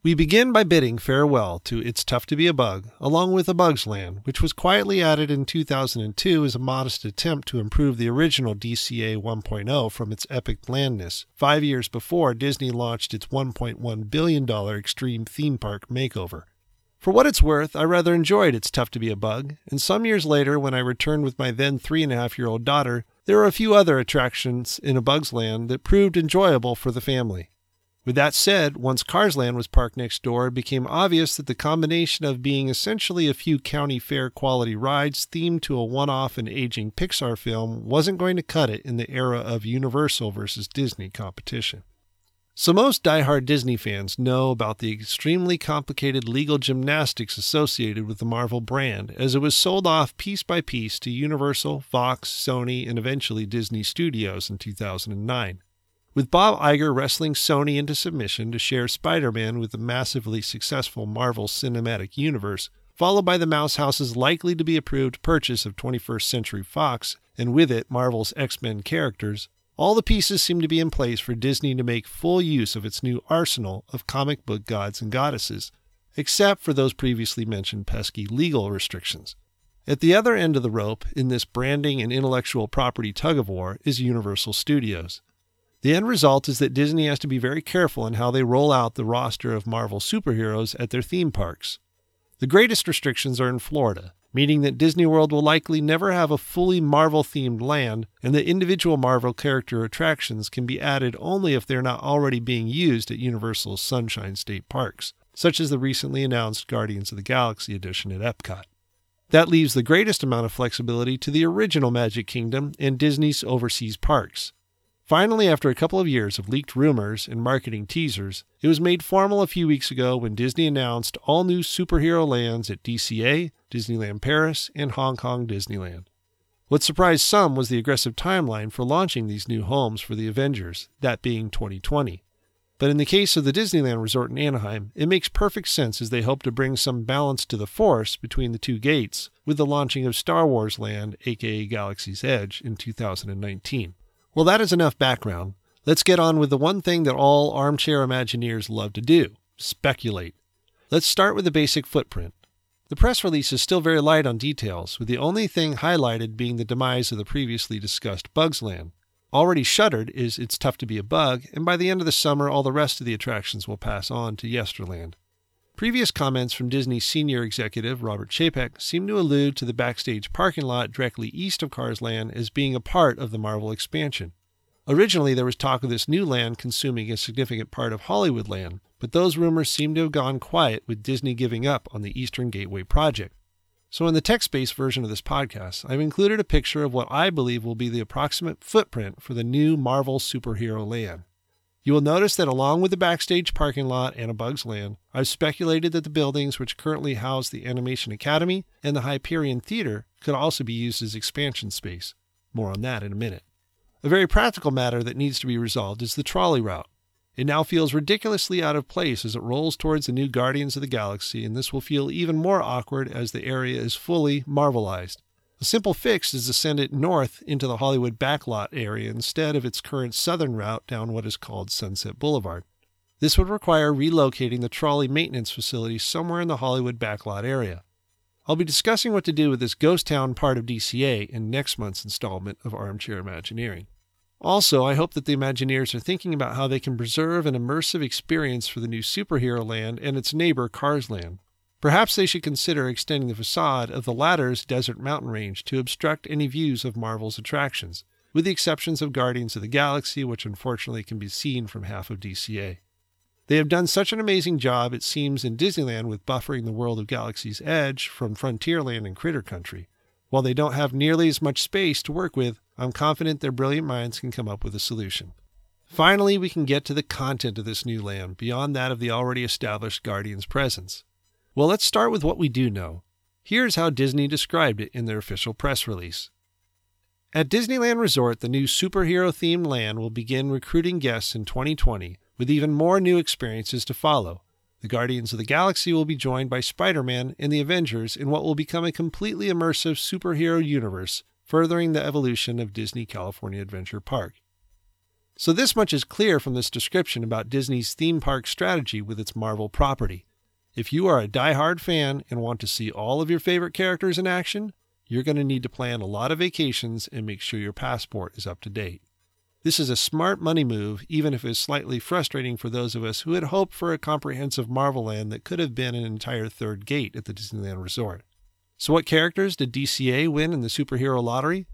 We begin by bidding farewell to It's Tough to Be a Bug, along with A Bug's Land, which was quietly added in 2002 as a modest attempt to improve the original DCA 1.0 from its epic blandness, five years before Disney launched its $1.1 billion extreme theme park makeover. For what it's worth, I rather enjoyed It's Tough to Be a Bug, and some years later, when I returned with my then three and a half year old daughter, there were a few other attractions in A Bug's Land that proved enjoyable for the family. With that said, once Cars Land was parked next door, it became obvious that the combination of being essentially a few county fair quality rides themed to a one off and aging Pixar film wasn't going to cut it in the era of Universal versus Disney competition. So, most die-hard Disney fans know about the extremely complicated legal gymnastics associated with the Marvel brand, as it was sold off piece by piece to Universal, Fox, Sony, and eventually Disney Studios in 2009 with Bob Iger wrestling Sony into submission to share Spider Man with the massively successful Marvel Cinematic Universe, followed by the Mouse House's likely to be approved purchase of 21st Century Fox, and with it Marvel's X Men characters, all the pieces seem to be in place for Disney to make full use of its new arsenal of comic book gods and goddesses, except for those previously mentioned pesky legal restrictions. At the other end of the rope, in this branding and intellectual property tug of war, is Universal Studios. The end result is that Disney has to be very careful in how they roll out the roster of Marvel superheroes at their theme parks. The greatest restrictions are in Florida, meaning that Disney World will likely never have a fully Marvel themed land, and that individual Marvel character attractions can be added only if they're not already being used at Universal's Sunshine State parks, such as the recently announced Guardians of the Galaxy edition at Epcot. That leaves the greatest amount of flexibility to the original Magic Kingdom and Disney's overseas parks. Finally, after a couple of years of leaked rumors and marketing teasers, it was made formal a few weeks ago when Disney announced all new superhero lands at DCA, Disneyland Paris, and Hong Kong Disneyland. What surprised some was the aggressive timeline for launching these new homes for the Avengers, that being 2020. But in the case of the Disneyland Resort in Anaheim, it makes perfect sense as they hope to bring some balance to the force between the two gates with the launching of Star Wars Land, aka Galaxy's Edge, in 2019. Well, that is enough background. Let's get on with the one thing that all armchair Imagineers love to do speculate. Let's start with the basic footprint. The press release is still very light on details, with the only thing highlighted being the demise of the previously discussed Bugs Land. Already shuttered is It's Tough to Be a Bug, and by the end of the summer, all the rest of the attractions will pass on to Yesterland. Previous comments from Disney's senior executive, Robert Chapek, seem to allude to the backstage parking lot directly east of Cars Land as being a part of the Marvel expansion. Originally, there was talk of this new land consuming a significant part of Hollywood land, but those rumors seem to have gone quiet with Disney giving up on the Eastern Gateway project. So, in the text based version of this podcast, I've included a picture of what I believe will be the approximate footprint for the new Marvel superhero land. You will notice that along with the backstage parking lot and a Bugs Land, I've speculated that the buildings which currently house the Animation Academy and the Hyperion Theater could also be used as expansion space. More on that in a minute. A very practical matter that needs to be resolved is the trolley route. It now feels ridiculously out of place as it rolls towards the new Guardians of the Galaxy, and this will feel even more awkward as the area is fully Marvelized. A simple fix is to send it north into the Hollywood backlot area instead of its current southern route down what is called Sunset Boulevard. This would require relocating the trolley maintenance facility somewhere in the Hollywood backlot area. I'll be discussing what to do with this ghost town part of DCA in next month's installment of Armchair Imagineering. Also, I hope that the Imagineers are thinking about how they can preserve an immersive experience for the new superhero land and its neighbor Cars Land. Perhaps they should consider extending the facade of the latter's desert mountain range to obstruct any views of Marvel's attractions, with the exceptions of Guardians of the Galaxy, which unfortunately can be seen from half of DCA. They have done such an amazing job, it seems, in Disneyland with buffering the world of Galaxy's Edge from Frontierland and Critter Country. While they don't have nearly as much space to work with, I'm confident their brilliant minds can come up with a solution. Finally, we can get to the content of this new land beyond that of the already established Guardians presence. Well, let's start with what we do know. Here's how Disney described it in their official press release. At Disneyland Resort, the new superhero themed land will begin recruiting guests in 2020, with even more new experiences to follow. The Guardians of the Galaxy will be joined by Spider Man and the Avengers in what will become a completely immersive superhero universe, furthering the evolution of Disney California Adventure Park. So, this much is clear from this description about Disney's theme park strategy with its Marvel property. If you are a die-hard fan and want to see all of your favorite characters in action, you're going to need to plan a lot of vacations and make sure your passport is up to date. This is a smart money move, even if it's slightly frustrating for those of us who had hoped for a comprehensive Marvel land that could have been an entire third gate at the Disneyland Resort. So, what characters did DCA win in the superhero lottery?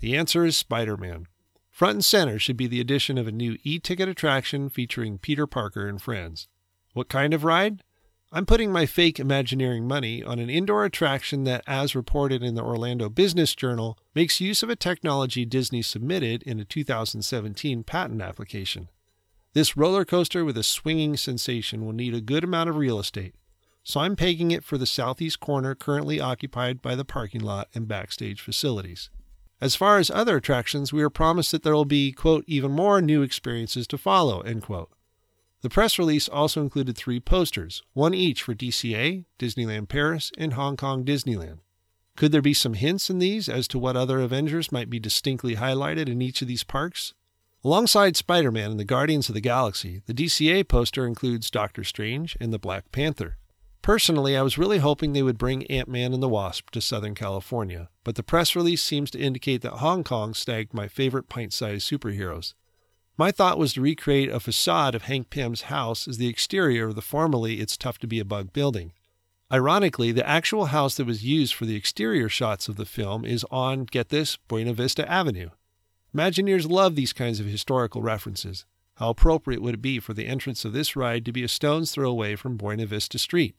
The answer is Spider Man. Front and center should be the addition of a new e ticket attraction featuring Peter Parker and friends. What kind of ride? I'm putting my fake Imagineering money on an indoor attraction that, as reported in the Orlando Business Journal, makes use of a technology Disney submitted in a 2017 patent application. This roller coaster with a swinging sensation will need a good amount of real estate, so I'm pegging it for the southeast corner currently occupied by the parking lot and backstage facilities. As far as other attractions, we are promised that there will be, quote, even more new experiences to follow, end quote. The press release also included three posters, one each for DCA, Disneyland Paris, and Hong Kong Disneyland. Could there be some hints in these as to what other Avengers might be distinctly highlighted in each of these parks? Alongside Spider Man and the Guardians of the Galaxy, the DCA poster includes Doctor Strange and the Black Panther. Personally, I was really hoping they would bring Ant Man and the Wasp to Southern California, but the press release seems to indicate that Hong Kong snagged my favorite pint sized superheroes. My thought was to recreate a facade of Hank Pym's house as the exterior of the formerly It's Tough to Be a Bug building. Ironically, the actual house that was used for the exterior shots of the film is on, get this, Buena Vista Avenue. Imagineers love these kinds of historical references. How appropriate would it be for the entrance of this ride to be a stone's throw away from Buena Vista Street?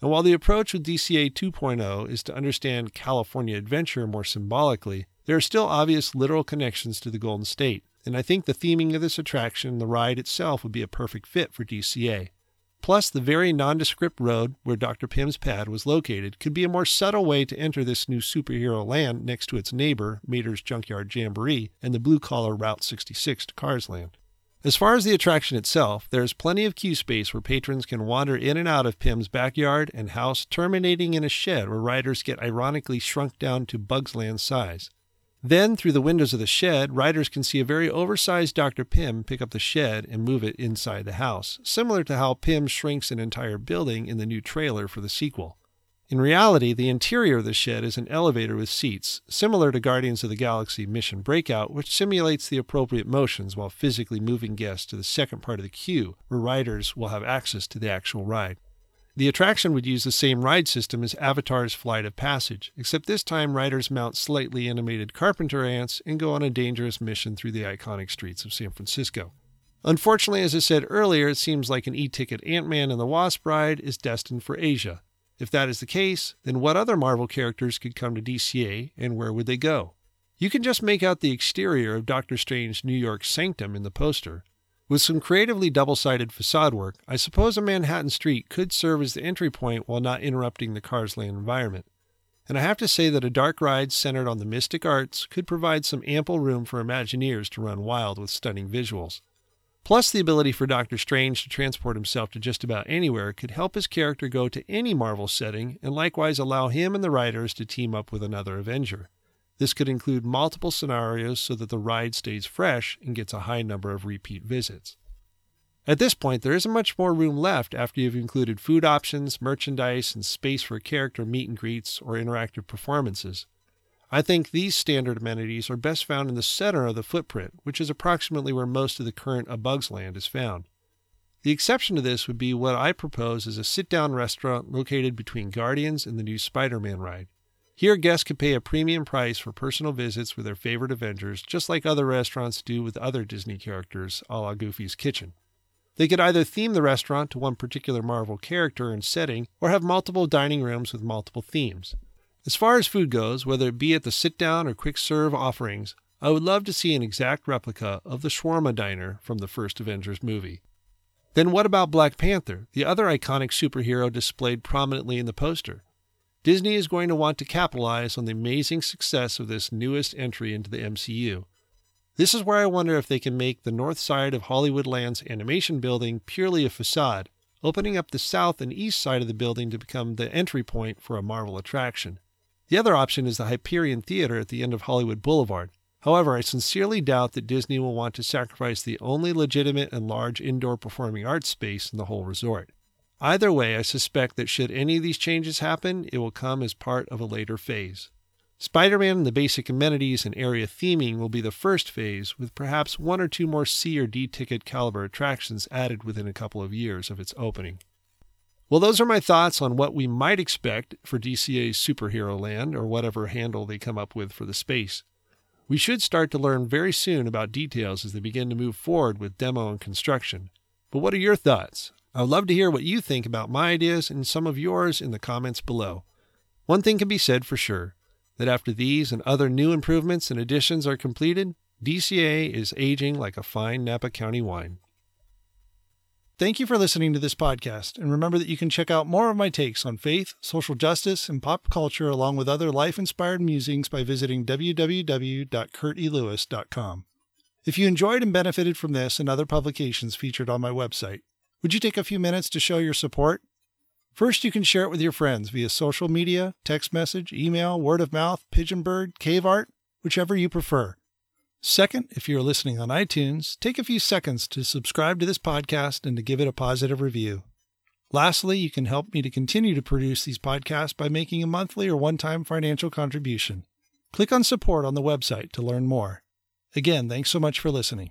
And while the approach with DCA 2.0 is to understand California adventure more symbolically, there are still obvious literal connections to the Golden State and I think the theming of this attraction and the ride itself would be a perfect fit for DCA. Plus, the very nondescript road where Dr. Pym's pad was located could be a more subtle way to enter this new superhero land next to its neighbor, Mater's Junkyard Jamboree, and the blue collar Route 66 to Cars Land. As far as the attraction itself, there is plenty of queue space where patrons can wander in and out of Pym's backyard and house, terminating in a shed where riders get ironically shrunk down to Bugs Land size. Then, through the windows of the shed, riders can see a very oversized Dr. Pym pick up the shed and move it inside the house, similar to how Pym shrinks an entire building in the new trailer for the sequel. In reality, the interior of the shed is an elevator with seats, similar to Guardians of the Galaxy Mission Breakout, which simulates the appropriate motions while physically moving guests to the second part of the queue, where riders will have access to the actual ride. The attraction would use the same ride system as Avatar's Flight of Passage, except this time riders mount slightly animated carpenter ants and go on a dangerous mission through the iconic streets of San Francisco. Unfortunately, as I said earlier, it seems like an e ticket Ant Man and the Wasp ride is destined for Asia. If that is the case, then what other Marvel characters could come to DCA and where would they go? You can just make out the exterior of Doctor Strange's New York sanctum in the poster, with some creatively double sided facade work, I suppose a Manhattan street could serve as the entry point while not interrupting the Cars Land environment. And I have to say that a dark ride centered on the mystic arts could provide some ample room for Imagineers to run wild with stunning visuals. Plus, the ability for Doctor Strange to transport himself to just about anywhere could help his character go to any Marvel setting and likewise allow him and the riders to team up with another Avenger. This could include multiple scenarios so that the ride stays fresh and gets a high number of repeat visits. At this point, there isn't much more room left after you've included food options, merchandise, and space for character meet and greets or interactive performances. I think these standard amenities are best found in the center of the footprint, which is approximately where most of the current A Bug's Land is found. The exception to this would be what I propose as a sit down restaurant located between Guardians and the new Spider Man ride. Here, guests can pay a premium price for personal visits with their favorite Avengers, just like other restaurants do with other Disney characters, a la Goofy's Kitchen. They could either theme the restaurant to one particular Marvel character and setting, or have multiple dining rooms with multiple themes. As far as food goes, whether it be at the sit down or quick serve offerings, I would love to see an exact replica of the Shawarma Diner from the first Avengers movie. Then what about Black Panther, the other iconic superhero displayed prominently in the poster? Disney is going to want to capitalize on the amazing success of this newest entry into the MCU. This is where I wonder if they can make the north side of Hollywoodland's animation building purely a facade, opening up the south and east side of the building to become the entry point for a Marvel attraction. The other option is the Hyperion Theater at the end of Hollywood Boulevard. However, I sincerely doubt that Disney will want to sacrifice the only legitimate and large indoor performing arts space in the whole resort. Either way, I suspect that should any of these changes happen, it will come as part of a later phase. Spider Man and the basic amenities and area theming will be the first phase, with perhaps one or two more C or D ticket caliber attractions added within a couple of years of its opening. Well, those are my thoughts on what we might expect for DCA's Superhero Land, or whatever handle they come up with for the space. We should start to learn very soon about details as they begin to move forward with demo and construction. But what are your thoughts? I would love to hear what you think about my ideas and some of yours in the comments below. One thing can be said for sure that after these and other new improvements and additions are completed, DCA is aging like a fine Napa County wine. Thank you for listening to this podcast, and remember that you can check out more of my takes on faith, social justice, and pop culture along with other life inspired musings by visiting www.kurtelewis.com. If you enjoyed and benefited from this and other publications featured on my website, would you take a few minutes to show your support? First, you can share it with your friends via social media, text message, email, word of mouth, pigeon bird, cave art, whichever you prefer. Second, if you're listening on iTunes, take a few seconds to subscribe to this podcast and to give it a positive review. Lastly, you can help me to continue to produce these podcasts by making a monthly or one time financial contribution. Click on support on the website to learn more. Again, thanks so much for listening.